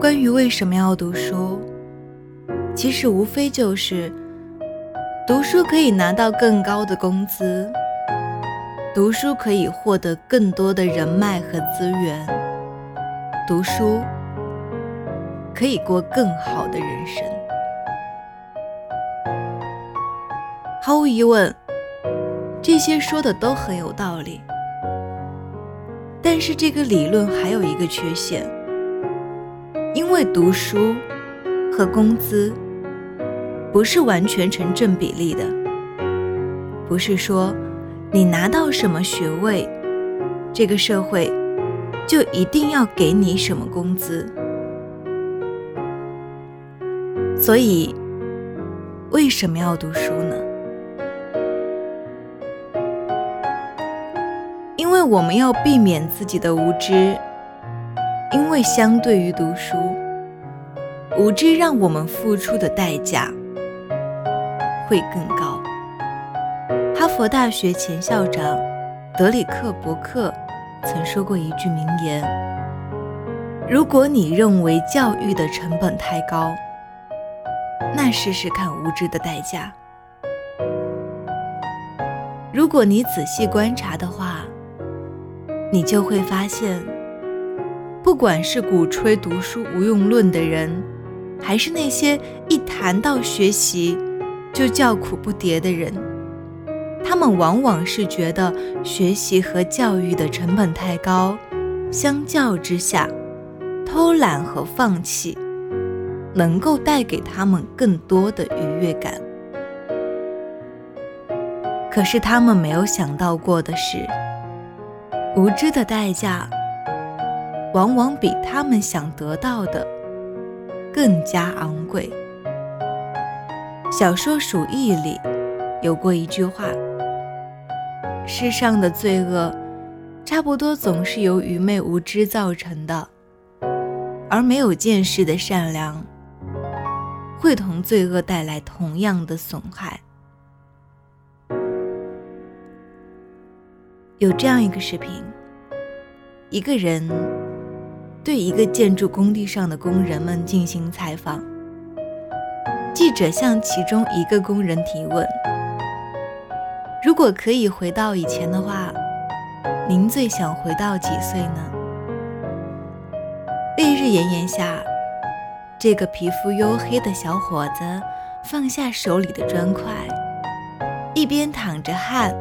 关于为什么要读书，其实无非就是读书可以拿到更高的工资，读书可以获得更多的人脉和资源，读书可以过更好的人生。毫无疑问，这些说的都很有道理。但是这个理论还有一个缺陷。因为读书和工资不是完全成正比例的，不是说你拿到什么学位，这个社会就一定要给你什么工资。所以，为什么要读书呢？因为我们要避免自己的无知。会相对于读书，无知让我们付出的代价会更高。哈佛大学前校长德里克·伯克曾说过一句名言：“如果你认为教育的成本太高，那试试看无知的代价。如果你仔细观察的话，你就会发现。”不管是鼓吹读书无用论的人，还是那些一谈到学习就叫苦不迭的人，他们往往是觉得学习和教育的成本太高，相较之下，偷懒和放弃能够带给他们更多的愉悦感。可是他们没有想到过的是，无知的代价。往往比他们想得到的更加昂贵。小说《鼠疫》里有过一句话：“世上的罪恶，差不多总是由愚昧无知造成的，而没有见识的善良，会同罪恶带来同样的损害。”有这样一个视频，一个人。对一个建筑工地上的工人们进行采访，记者向其中一个工人提问：“如果可以回到以前的话，您最想回到几岁呢？”烈日炎炎下，这个皮肤黝黑的小伙子放下手里的砖块，一边淌着汗，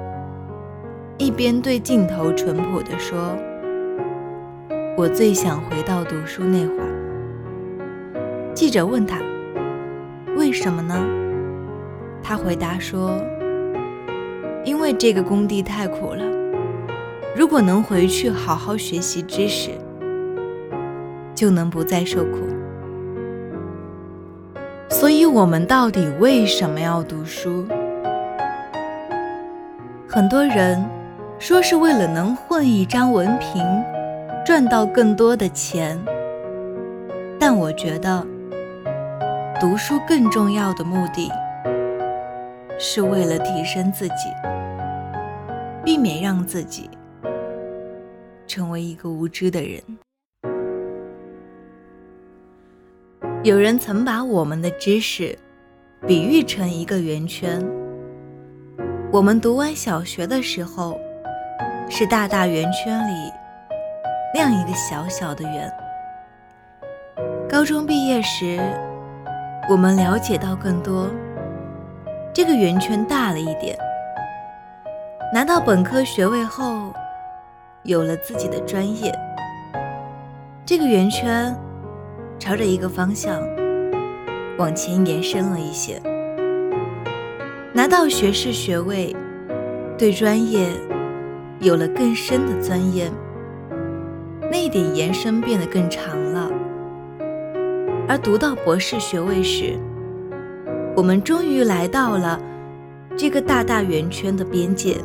一边对镜头淳朴地说。我最想回到读书那会儿。记者问他：“为什么呢？”他回答说：“因为这个工地太苦了，如果能回去好好学习知识，就能不再受苦。”所以，我们到底为什么要读书？很多人说是为了能混一张文凭。赚到更多的钱，但我觉得读书更重要的目的是为了提升自己，避免让自己成为一个无知的人。有人曾把我们的知识比喻成一个圆圈，我们读完小学的时候，是大大圆圈里。亮一个小小的圆。高中毕业时，我们了解到更多，这个圆圈大了一点。拿到本科学位后，有了自己的专业，这个圆圈朝着一个方向往前延伸了一些。拿到学士学位，对专业有了更深的钻研。那一点延伸变得更长了，而读到博士学位时，我们终于来到了这个大大圆圈的边界，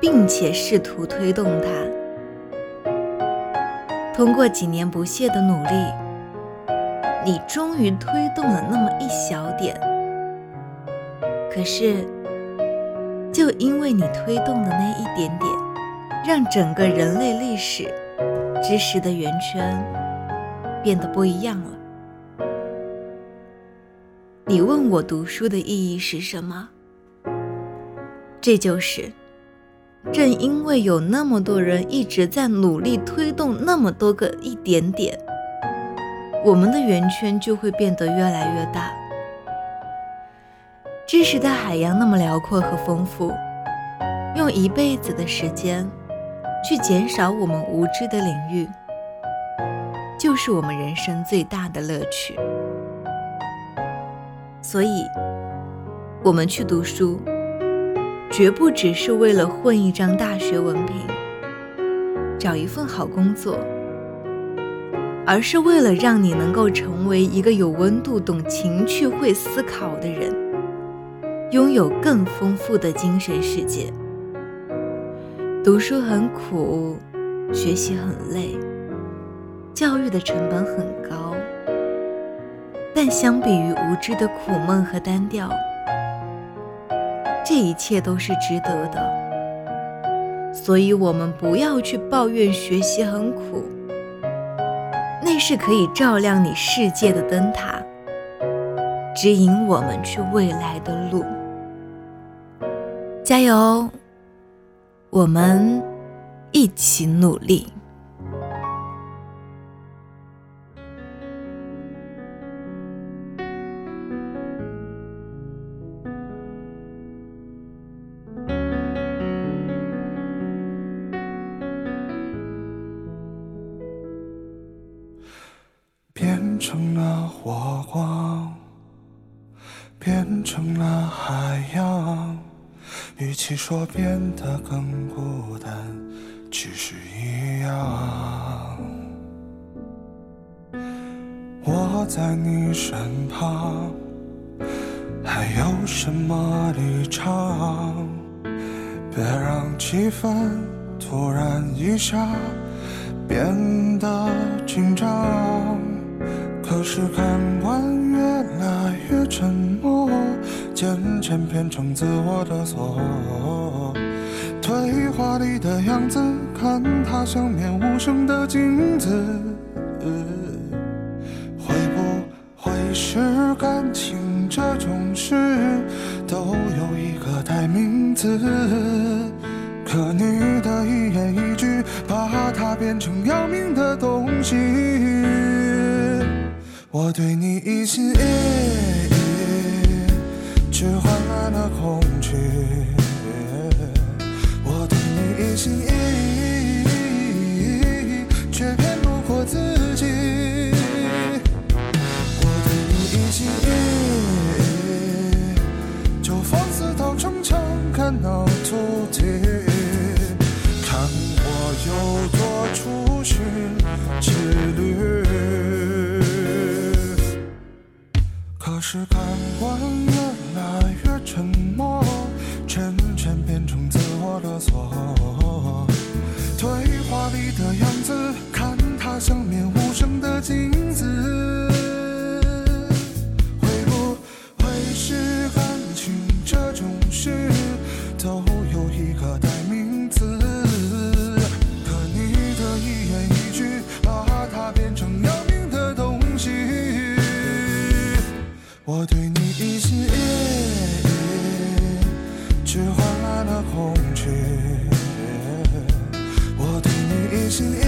并且试图推动它。通过几年不懈的努力，你终于推动了那么一小点。可是，就因为你推动的那一点点，让整个人类历史。知识的圆圈变得不一样了。你问我读书的意义是什么？这就是，正因为有那么多人一直在努力推动那么多个一点点，我们的圆圈就会变得越来越大。知识的海洋那么辽阔和丰富，用一辈子的时间去减少我们无知的领域，就是我们人生最大的乐趣。所以，我们去读书，绝不只是为了混一张大学文凭，找一份好工作，而是为了让你能够成为一个有温度、懂情趣、会思考的人，拥有更丰富的精神世界。读书很苦，学习很累，教育的成本很高。但相比于无知的苦闷和单调，这一切都是值得的。所以，我们不要去抱怨学习很苦，那是可以照亮你世界的灯塔，指引我们去未来的路。加油，我们一起努力。变成了火光，变成了海洋。与其说变得更孤单，其实一样。我在你身旁，还有什么立场？别让气氛突然一下变得紧张。可是看惯越来越沉渐渐变成自我的锁。对话里的样子，看它像面无声的镜子。会不会是感情这种事，都有一个代名词？可你的一言一句，把它变成要命的东西。我对你一心一意，只换来了恐惧。我对你一心一意，却骗不过自己。我对你一心一意，就放肆到逞强，看到秃顶，看我有多出寻之旅。可是看惯越那越沉默，渐渐变成自我的锁。对话里的样子，看他像面无声的镜你